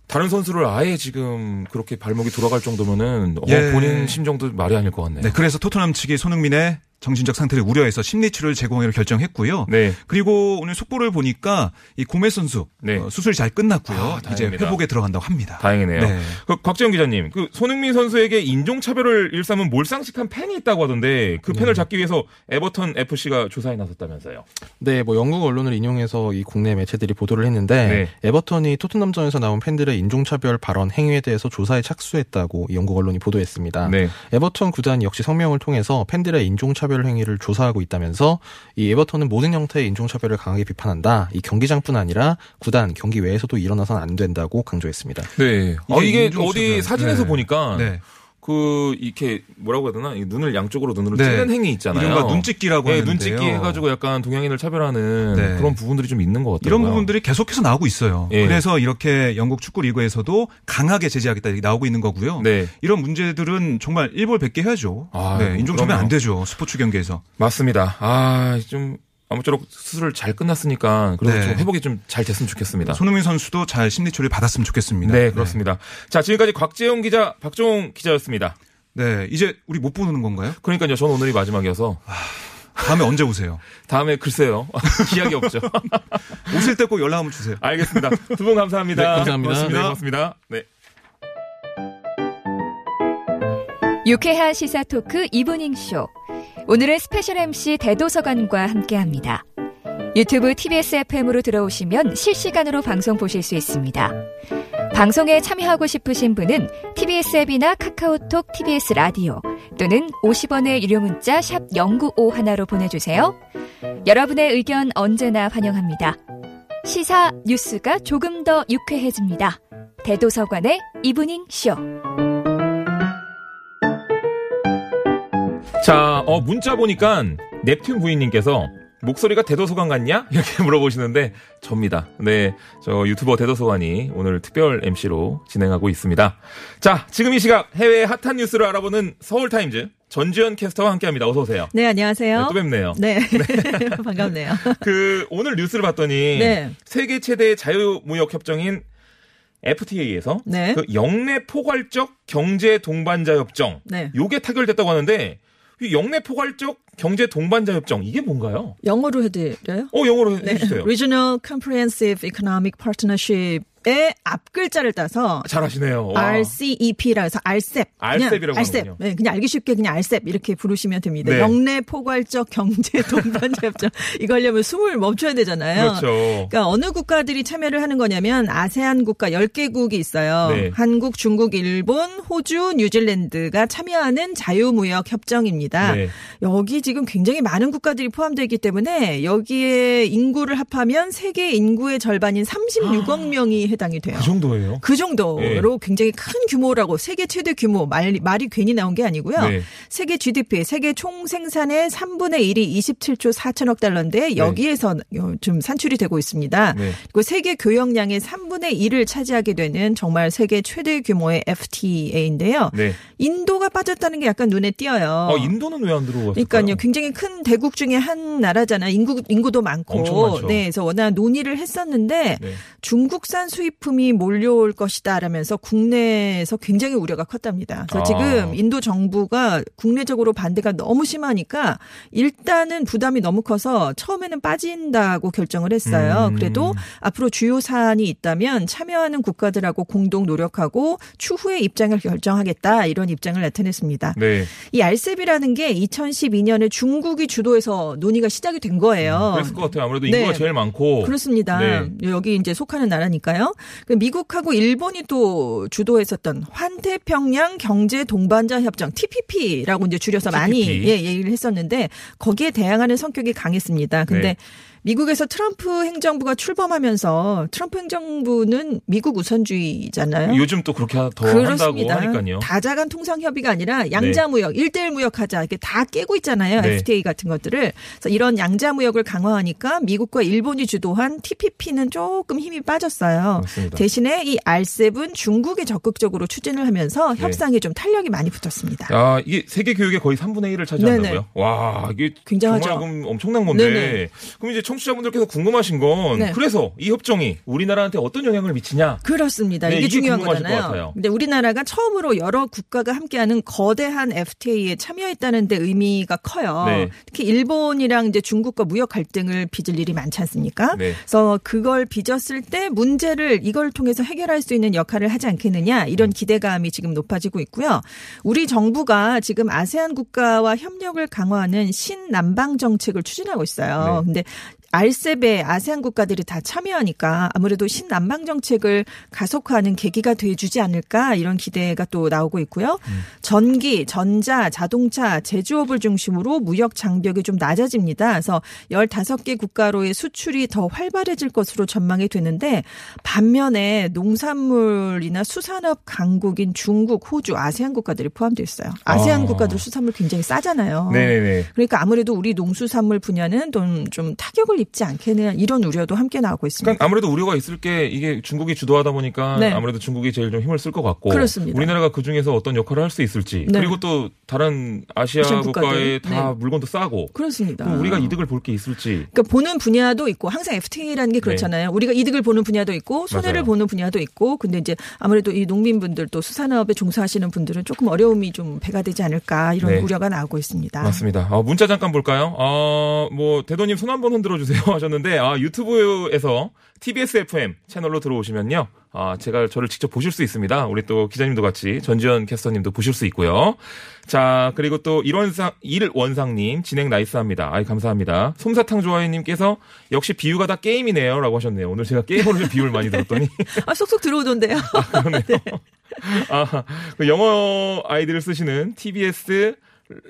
다른 선수를 아예 지금 그렇게 발목이 돌아갈 정도면은 어, 예. 본인 심정도 말이 아닐 것 같네요. 네, 그래서 토트넘 측이 손흥민의 정신적 상태를 우려해서 심리 치료를 제공하기로 결정했고요. 네. 그리고 오늘 속보를 보니까 이 고메 선수 네. 어, 수술이 잘 끝났고요. 아, 이제. 회복에 들어간다고 합니다. 다행이네요. 네. 그 곽재영 기자님, 그 손흥민 선수에게 인종 차별을 일삼은 몰상식한 팬이 있다고 하던데 그 네. 팬을 잡기 위해서 에버턴 FC가 조사에 나섰다면서요. 네, 뭐 영국 언론을 인용해서 이 국내 매체들이 보도를 했는데 네. 에버턴이 토트넘전에서 나온 팬들의 인종 차별 발언 행위에 대해서 조사에 착수했다고 이 영국 언론이 보도했습니다. 네. 에버턴 구단이 역시 성명을 통해서 팬들의 인종 차별 행위를 조사하고 있다면서 이 에버턴은 모든 형태의 인종차별을 강하게 비판한다. 이 경기장뿐 아니라 구단 경기 외에서도 일어나선 안 된다고 강조했습니다. 네. 아, 이게 이게 인종차별. 어디 사진에서 네. 보니까 네. 그 이렇게 뭐라고 해야 되나 이 눈을 양쪽으로 눈으로 네. 찌는 행위 있잖아요. 이른바 눈찍기라고 네, 하는데요. 눈찍기 해가지고 약간 동양인을 차별하는 네. 그런 부분들이 좀 있는 것 같아요. 이런 부분들이 계속해서 나오고 있어요. 예. 그래서 이렇게 영국 축구 리그에서도 강하게 제재하겠다 이렇게 나오고 있는 거고요. 네. 이런 문제들은 정말 일벌백계 해야죠. 아유, 네, 인종차별. 안 되죠. 스포츠 경기에서. 맞습니다. 아, 좀 아무쪼록 수술 잘 끝났으니까 그래도 네. 좀 회복이 좀 잘 됐으면 좋겠습니다. 손흥민 선수도 잘 심리 치료를 받았으면 좋겠습니다. 네, 그렇습니다. 자, 지금까지 곽재용 기자, 박종훈 기자였습니다. 네, 이제 우리 못 보는 건가요? 그러니까요, 저는 오늘이 마지막이어서 다음에 언제 오세요? 다음에 글쎄요. 기약이 없죠. 오실 때 꼭 연락 한번 주세요. 알겠습니다. 두 분 감사합니다. 네, 감사합니다. 고맙습니다. 네. 고맙습니다. 네. 유쾌한 시사 토크 이브닝 쇼. 오늘은 special MC 대도서관과 함께합니다. 유튜브 TBS FM으로 들어오시면 실시간으로 방송 보실 수 있습니다. 방송에 참여하고 싶으신 분은 TBS 앱이나 카카오톡 TBS 라디오 또는 50원의 유료 문자 샵 0951로 보내주세요. 여러분의 의견 언제나 환영합니다. 시사 뉴스가 조금 더 유쾌해집니다. 대도서관의 이브닝 쇼. 자, 어, 문자 보니까 넵튠 부인님께서 목소리가 대도서관 같냐? 이렇게 물어보시는데 접니다. 네, 저 유튜버 대도서관이 오늘 특별 MC로 진행하고 있습니다. 자, 지금 이 시각 해외 핫한 뉴스를 알아보는 서울타임즈 전지현 캐스터와 함께합니다. 어서 오세요. 네, 안녕하세요. 네, 또 뵙네요. 네. 반갑네요. 그 오늘 뉴스를 봤더니 네. 세계 최대 자유무역 협정인 FTA에서 네. 그 역내 포괄적 경제 동반자 협정 네. 요게 타결됐다고 하는데 이 역내 포괄적 경제 동반자 협정 이게 뭔가요? 영어로 해드려요? 어 영어로 해주세요. Regional Comprehensive Economic Partnership의 앞 글자를 따서 잘하시네요. 와. RCEP라 해서 RCEP. RCEP이라고 RCEP. 하는군요. 네, 그냥 알기 쉽게 그냥 RCEP 이렇게 부르시면 됩니다. 네. 영내 포괄적 경제 동반자 협정. 이거 하려면 숨을 멈춰야 되잖아요. 그렇죠. 그러니까 어느 국가들이 참여를 하는 거냐면 아세안 국가 10개국이 있어요. 네. 한국, 중국, 일본, 호주, 뉴질랜드가 참여하는 자유무역 협정입니다. 네. 여기 지금 굉장히 많은 국가들이 포함되어 있기 때문에 여기에 인구를 합하면 세계 인구의 절반인 36억 명이 해당이 돼요. 그 정도예요. 그 정도로 네. 굉장히 큰 규모라고 세계 최대 규모 말, 말이 괜히 나온 게 아니고요. 네. 세계 GDP 세계 총 생산의 3분의 1이 27조 4천억 달러인데 여기에서 좀 산출이 되고 있습니다. 네. 그리고 세계 교역량의 3분의 1을 차지하게 되는 정말 세계 최대 규모의 FTA인데요. 네. 인도가 빠졌다는 게 약간 눈에 띄어요. 어 인도는 왜 안 들어왔을까요? 그러니까요. 굉장히 큰 대국 중에 한 나라잖아요. 인구 인구도 많고. 네, 그래서 워낙 논의를 했었는데 네. 중국산 수입품이 몰려올 것이다라면서 국내에서 굉장히 우려가 컸답니다. 그래서 아. 지금 인도 정부가 국내적으로 반대가 너무 심하니까 일단은 부담이 너무 커서 처음에는 빠진다고 결정을 했어요. 음. 그래도 앞으로 주요 사안이 있다면 참여하는 국가들하고 공동 노력하고 추후에 입장을 결정하겠다 이런 입장을 나타냈습니다. 네. 이 알셉이라는 게 2012년 에 중국이 주도해서 논의가 시작이 된 거예요. 그랬을 것 같아요. 아무래도 인구가 네. 제일 많고. 그렇습니다. 네. 여기 이제 속하는 나라니까요. 그 미국하고 일본이 또 주도했었던 환태평양 경제 동반자 협정 TPP라고 이제 줄여서 많이 TPP. 예, 얘기를 했었는데 거기에 대항하는 성격이 강했습니다. 근데 네. 미국에서 트럼프 행정부가 출범하면서 트럼프 행정부는 미국 우선주의잖아요. 요즘 또 그렇게 하- 더 한다고 그렇습니다. 하니까요. 다자간 통상 협의가 아니라 양자 무역, 일대일 무역하자 이렇게 다 깨고 있잖아요. 네. FTA 같은 것들을. 그래서 이런 양자 무역을 강화하니까 미국과 일본이 주도한 TPP는 조금 힘이 빠졌어요. 맞습니다. 대신에 이 RCEP은 중국이 적극적으로 추진을 하면서 네. 협상에 좀 탄력이 많이 붙었습니다. 야, 이게 세계 교육의 거의 3분의 1을 차지한다고요? 네네. 와, 이게 굉장하죠. 정말 엄청난 건데. 네네. 그럼 이제 청취자분들께서 궁금하신 건 네. 그래서 이 협정이 우리나라한테 어떤 영향을 미치냐? 그렇습니다. 네, 이게, 이게 중요한 거잖아요. 근데 우리나라가 처음으로 여러 국가가 함께하는 거대한 FTA에 참여했다는 데 의미가 커요. 네. 특히 일본이랑 이제 중국과 무역 갈등을 빚을 일이 많지 않습니까? 네. 그래서 그걸 빚었을 때 문제를 이걸 통해서 해결할 수 있는 역할을 하지 않겠느냐 이런 음. 기대감이 지금 높아지고 있고요. 우리 정부가 지금 아세안 국가와 협력을 강화하는 신남방 정책을 추진하고 있어요. 네. 근데 알셉에 아세안 국가들이 다 참여하니까 아무래도 신남방 정책을 가속화하는 계기가 돼주지 않을까 이런 기대가 또 나오고 있고요. 전기, 전자, 자동차, 제조업을 중심으로 무역 장벽이 좀 낮아집니다. 그래서 15개 국가로의 수출이 더 활발해질 것으로 전망이 되는데 반면에 농산물이나 수산업 강국인 중국, 호주, 아세안 국가들이 포함되어 있어요. 아세안 아. 국가들 수산물 굉장히 싸잖아요. 네네네. 그러니까 아무래도 우리 농수산물 분야는 좀 좀 타격을 입지 않겠느냐 이런 우려도 함께 나오고 있습니다. 그러니까 아무래도 우려가 있을 게 이게 중국이 주도하다 보니까 네. 아무래도 중국이 제일 좀 힘을 쓸 것 같고 그렇습니다. 우리나라가 그 중에서 어떤 역할을 할 수 있을지 네. 그리고 또 다른 아시아 국가에. 다 네. 물건도 싸고 그렇습니다. 우리가 이득을 볼 게 있을지 그러니까 보는 분야도 있고 항상 FTA라는 게 그렇잖아요. 우리가 이득을 보는 분야도 있고 손해를 네. 맞아요. 보는 분야도 있고 근데 이제 아무래도 이 농민분들 또 수산업에 종사하시는 분들은 조금 어려움이 좀 배가 되지 않을까 이런 네. 우려가 나오고 있습니다. 맞습니다. 어, 문자 잠깐 볼까요? 어, 뭐, 대도님 손 한번 흔들어 주세요 하셨는데, 아, 유튜브에서 TBS FM 채널로 들어오시면요. 아, 제가 저를 직접 보실 수 있습니다. 우리 또 기자님도 같이 전지현 캐스터님도 보실 수 있고요. 자, 그리고 또 일원상, 일원상님 진행 나이스합니다. 아이, 감사합니다. 솜사탕 좋아해님께서 역시 비유가 다 게임이네요. 라고 하셨네요. 오늘 제가 게임으로 좀 비유를 많이 들었더니. 아, 쏙쏙 들어오던데요. 아, 그 영어 아이디를 쓰시는 TBS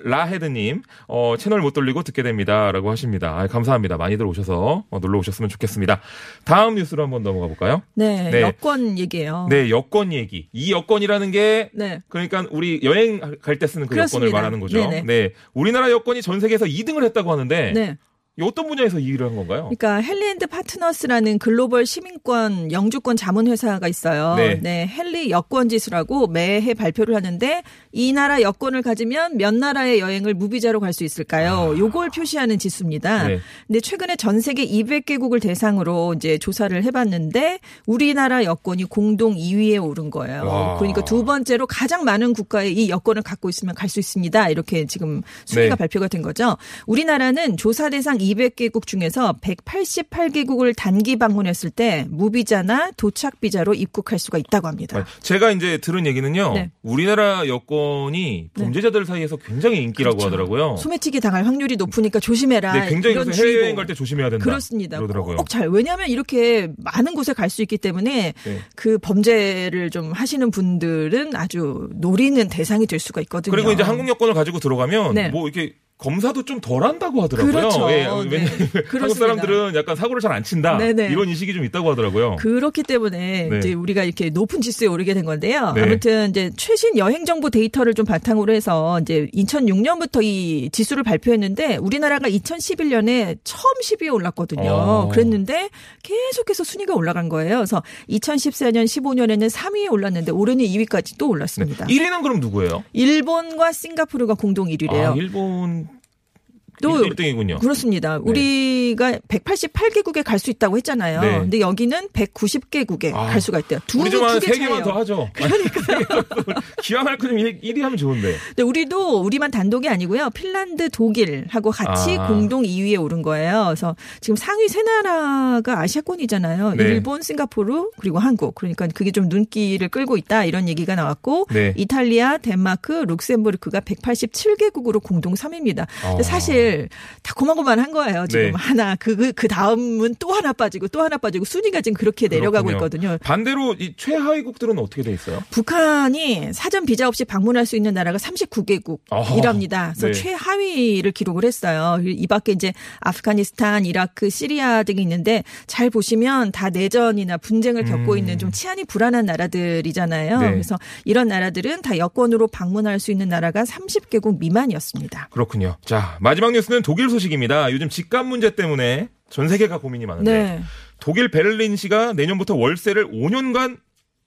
라헤드님, 어, 채널 못 돌리고 듣게 됩니다. 라고 하십니다. 아, 감사합니다. 많이들 오셔서 어, 놀러 오셨으면 좋겠습니다. 다음 뉴스로 한번 넘어가 볼까요? 네, 네. 여권 얘기예요. 네, 여권 얘기. 이 여권이라는 게 네. 그러니까 우리 여행 갈 때 쓰는 그 그렇습니다. 여권을 말하는 거죠. 네네. 네. 우리나라 여권이 전 세계에서 2등을 했다고 하는데 네. 이 어떤 분야에서 이 일을 한 건가요? 그러니까 헨리앤드 파트너스라는 글로벌 시민권 영주권 자문 회사가 있어요. 네. 헨리 여권 지수라고 매해 발표를 하는데 이 나라 여권을 가지면 몇 나라의 여행을 무비자로 갈 수 있을까요? 요걸 표시하는 지수입니다. 아. 네. 근데 최근에 전 세계 200개국을 대상으로 이제 조사를 해 봤는데 우리나라 여권이 공동 2위에 오른 거예요. 와. 그러니까 두 번째로 가장 많은 국가에 이 여권을 갖고 있으면 갈 수 있습니다. 이렇게 지금 순위가 네. 발표가 된 거죠. 우리나라는 조사 대상 200개국 중에서 188개국을 단기 방문했을 때 무비자나 도착 비자로 입국할 수가 있다고 합니다. 제가 이제 들은 얘기는요. 네. 우리나라 여권이 범죄자들 사이에서 굉장히 인기라고 그렇죠. 하더라고요. 소매치기 당할 확률이 높으니까 조심해라. 네, 굉장히 이런 그래서 해외여행. 갈 때 조심해야 된다. 그렇습니다. 그러더라고요. 꼭 잘. 왜냐하면 이렇게 많은 곳에 갈 수 있기 때문에 네. 그 범죄를 좀 하시는 분들은 아주 노리는 대상이 될 수가 있거든요. 그리고 이제 한국 여권을 가지고 들어가면 네. 뭐 이렇게 검사도 좀 덜 한다고 하더라고요. 그렇죠. 예, 네. 한국. 사람들은 약간 사고를 잘 안 친다. 네네. 이런 인식이 좀 있다고 하더라고요. 그렇기 때문에 네. 이제 우리가 이렇게 높은 지수에 오르게 된 건데요. 네. 아무튼 이제 최신 여행 정보 데이터를 좀 바탕으로 해서 이제 2006년부터 이 지수를 발표했는데 우리나라가 2011년에 처음 10위에 올랐거든요. 어. 그랬는데 계속해서 순위가 올라간 거예요. 그래서 2014년, 15년에는 3위에 올랐는데 올해는 2위까지 또 올랐습니다. 1위는 그럼 누구예요? 일본과 싱가포르가 공동 1위래요. 아, 일본 또 1등이군요. 그렇습니다. 우리가 188개국에 갈 수 있다고 했잖아요. 네. 근데 여기는 190개국에 아, 갈 수가 있대요. 두, 우리 좀한 두개 세 개만. 더 하죠. 기왕 할 거좀 1위 하면 좋은데. 근데 우리도 우리만 단독이 아니고요. 핀란드, 독일하고 같이 아. 공동 2위에 오른 거예요. 그래서 지금 상위 세 나라가 아시아권이잖아요. 네. 일본, 싱가포르 그리고 한국. 그러니까 그게 좀 눈길을 끌고 있다 이런 얘기가 나왔고 네. 이탈리아, 덴마크, 룩셈부르크가 187개국으로 공동 3위입니다. 근데 아. 사실 다 고만고만한 거예요. 지금 네. 하나 그그 다음은 또 하나 빠지고 또 하나 빠지고 순위가 지금 그렇게 내려가고 그렇군요. 있거든요. 반대로 이 최하위국들은 어떻게 돼 있어요? 북한이 사전 비자 없이 방문할 수 있는 나라가 39개국이랍니다. 그래서 네. 최하위를 기록을 했어요. 이 밖에 이제 아프가니스탄, 이라크, 시리아 등이 있는데 잘 보시면 다 내전이나 분쟁을 겪고 음. 있는 좀 치안이 불안한 나라들이잖아요. 네. 그래서 이런 나라들은 다 여권으로 방문할 수 있는 나라가 30개국 미만이었습니다. 그렇군요. 자, 마지막 뉴스 는 독일 소식입니다. 요즘 집값 문제 때문에 전 세계가 고민이 많은데 네. 독일 베를린시가 내년부터 월세를 5년간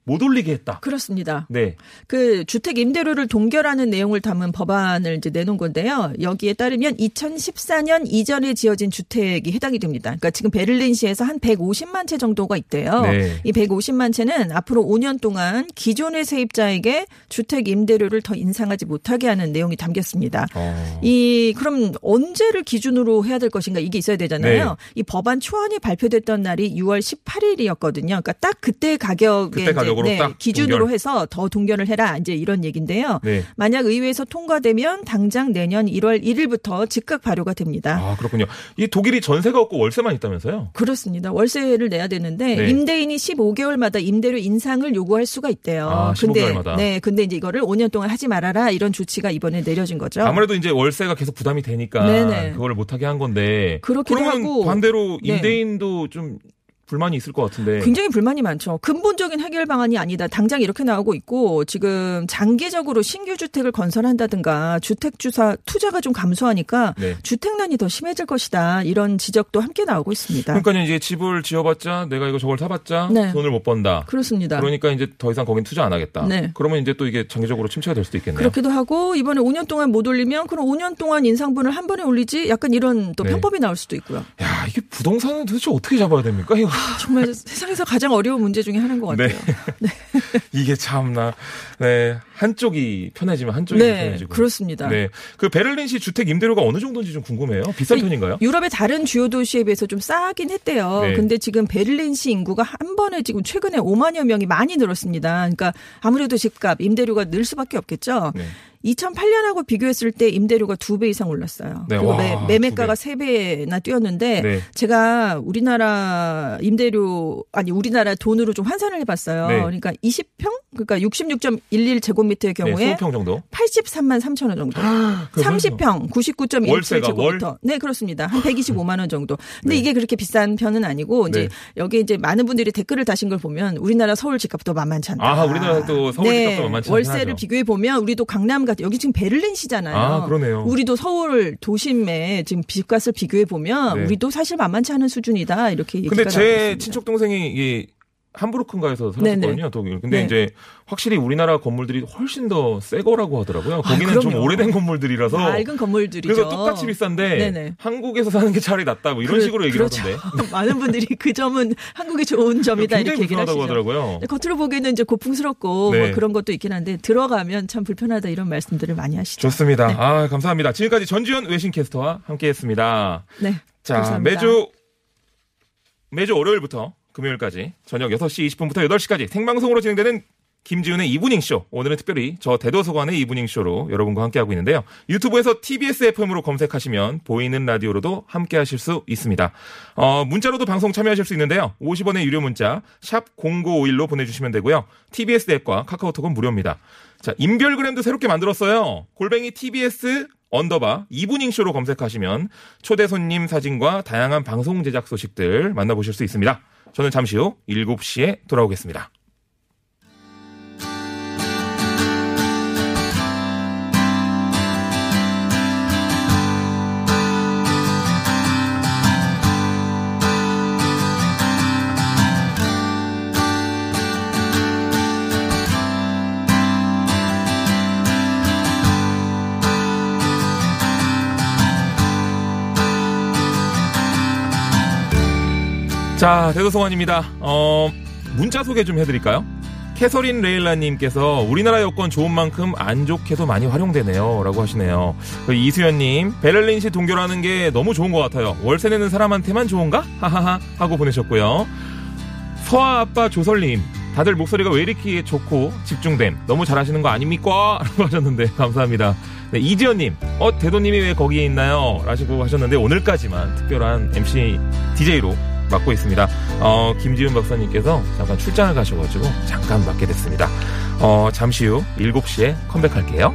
못 올리게 했다. 그렇습니다. 네. 그 주택 임대료를 동결하는 내용을 담은 법안을 이제 내놓은 건데요. 여기에 따르면 2014년 이전에 지어진 주택이 해당이 됩니다. 그러니까 지금 베를린시에서 한 150만 채 정도가 있대요. 네. 이 150만 채는 앞으로 5년 동안 기존의 세입자에게 주택 임대료를 더 인상하지 못하게 하는 내용이 담겼습니다. 어. 이 그럼 언제를 기준으로 해야 될 것인가 이게 있어야 되잖아요. 네. 이 법안 초안이 발표됐던 날이 6월 18일이었거든요. 그러니까 딱 그때 가격에 그때 이제 가격으로 네, 딱 기준으로 동결. 해서 더 동결을 해라 이제 이런 얘기인데요. 네. 만약 의회에서 통과되면 당장 내년 1월 1일부터 즉각 발효가 됩니다. 아, 그렇군요. 이 독일이 전세가 없고 월세만 있다면서요? 그렇습니다. 월세를 내야 되는데 네. 임대인이 15개월마다 임대료 인상을 요구할 수가 있대요. 아, 근데 15개월마다. 네, 근데 이제 이거를 5년 동안 하지 말아라 이런 조치가 이번에 내려진 거죠. 아무래도 이제 월세가 계속 부담이 되니까 네네. 그거를 못하게 한 건데. 그렇기도 그러면 하고. 반대로 네. 임대인도 좀 불만이 있을 것 같은데. 굉장히 불만이 많죠. 근본적인 해결 방안이 아니다. 당장 이렇게 나오고 있고 지금 장기적으로 신규 주택을 건설한다든가 주택 주사 투자가 좀 감소하니까 네. 주택난이 더 심해질 것이다. 이런 지적도 함께 나오고 있습니다. 그러니까 이제 집을 지어봤자 내가 이거 저걸 사봤자 네. 돈을 못 번다. 그렇습니다. 그러니까 이제 더 이상 거긴 투자 안 하겠다. 네. 그러면 이제 또 이게 장기적으로 침체가 될 수도 있겠네요. 그렇기도 하고 이번에 5년 동안 못 올리면 그럼 5년 동안 인상분을 한 번에 올리지 약간 이런 또 네. 편법이 나올 수도 있고요. 야 이게 부동산은 도대체 어떻게 잡아야 됩니까? 이거 정말 세상에서 가장 어려운 문제 중에 하나인 것 같아요. 이게 참나 네 한쪽이 편해지면 한쪽이 네, 편해지고 그렇습니다. 네, 그 베를린시 주택 임대료가 어느 정도인지 좀 궁금해요. 비싼 편인가요? 유럽의 다른 주요 도시에 비해서 좀 싸긴 했대요. 네. 근데 지금 베를린시 인구가 한 번에 지금 최근에 5만여 명이 많이 늘었습니다. 그러니까 아무래도 집값, 임대료가 늘 수밖에 없겠죠. 네. 2008년하고 비교했을 때 임대료가 두 배 이상 올랐어요. 네, 그리고 와, 매, 매매가가 세 배나 뛰었는데 네. 제가 우리나라 임대료 아니 우리나라 돈으로 좀 환산을 해봤어요. 네. 그러니까 20평 그러니까 66.11 제곱미터의 네, 경우에 20평 정도. 83만 3천 원 정도. 그러면 30평 99.17 월세가 제곱미터. 네, 그렇습니다. 한 125만 원 정도. 근데 이게 그렇게 비싼 편은 아니고 이제 네. 여기 이제 많은 분들이 댓글을 다신 걸 보면 우리나라 서울 집값도 만만치 않다. 아, 우리나라 또 서울 집값도 만만치 않긴 월세를. 비교해 보면 우리도 강남 같 아요. 여기 지금 베를린 시잖아요. 아, 그러네요. 우리도 서울 도심에 지금 집값을 비교해 보면 네. 우리도 사실 만만치 않은 수준이다 이렇게 얘기가 근데 제. 친척 동생이 이 함부르크인가에서 살았거든요. 독일. 근데 네. 이제 확실히 우리나라 건물들이 훨씬 더 새 거라고 하더라고요. 거기는 좀 아, 그럼요. 오래된 건물들이라서. 낡은 건물들이죠. 그래서 똑같이 비싼데 네네. 한국에서 사는 게 차라리 낫다 뭐 이런 그- 식으로 얘기를 그렇죠. 하던데. 많은 분들이 그 점은 한국의 좋은 점이다 굉장히 이렇게 얘기를 하시죠. 하더라고요. 겉으로 보기에는 이제 고풍스럽고 네. 뭐 그런 것도 있긴 한데 들어가면 참 불편하다 이런 말씀들을 많이 하시죠. 좋습니다. 네. 아, 감사합니다. 지금까지 전지현 외신 캐스터와 함께 했습니다. 네. 자, 감사합니다. 매주 매주 월요일부터 금요일까지 저녁 6시 20분부터 8시까지 생방송으로 진행되는 김지훈의 이브닝 쇼. 오늘은 특별히 저 대도서관의 이브닝 쇼로 여러분과 함께하고 있는데요. 유튜브에서 TBS FM으로 검색하시면 보이는 라디오로도 함께하실 수 있습니다. 어, 문자로도 방송 참여하실 수 있는데요. 50원의 유료 문자 샵 #0951로 보내주시면 되고요. TBS 앱과 카카오톡은 무료입니다. 자, 인별그램도 새롭게 만들었어요. 골뱅이 TBS underbar 이브닝 쇼로 검색하시면 초대 손님 사진과 다양한 방송 제작 소식들 만나보실 수 있습니다. 저는 잠시 후 7시에 돌아오겠습니다. 자, 대도서관입니다. 어, 문자 소개 좀 해드릴까요? 캐서린 레일라님께서 우리나라 여권 좋은 만큼 안 좋게도 많이 활용되네요. 라고 하시네요. 그 이수연님, 베를린시 동교라는 게 너무 좋은 것 같아요. 월세 내는 사람한테만 좋은가? 하하하. 하고 보내셨고요. 서아 아빠 조설님, 다들 목소리가 왜 이렇게 좋고 집중됨. 너무 잘하시는 거 아닙니까? 라고 하셨는데, 감사합니다. 네, 이지연님, 어, 대도님이 왜 거기에 있나요? 라시고 하셨는데, 오늘까지만 특별한 MC DJ로 맡고 있습니다. 어, 김지훈 박사님께서 잠깐 출장을 가셔가지고 잠깐 맡게 됐습니다. 어, 잠시 후 7시에 컴백할게요.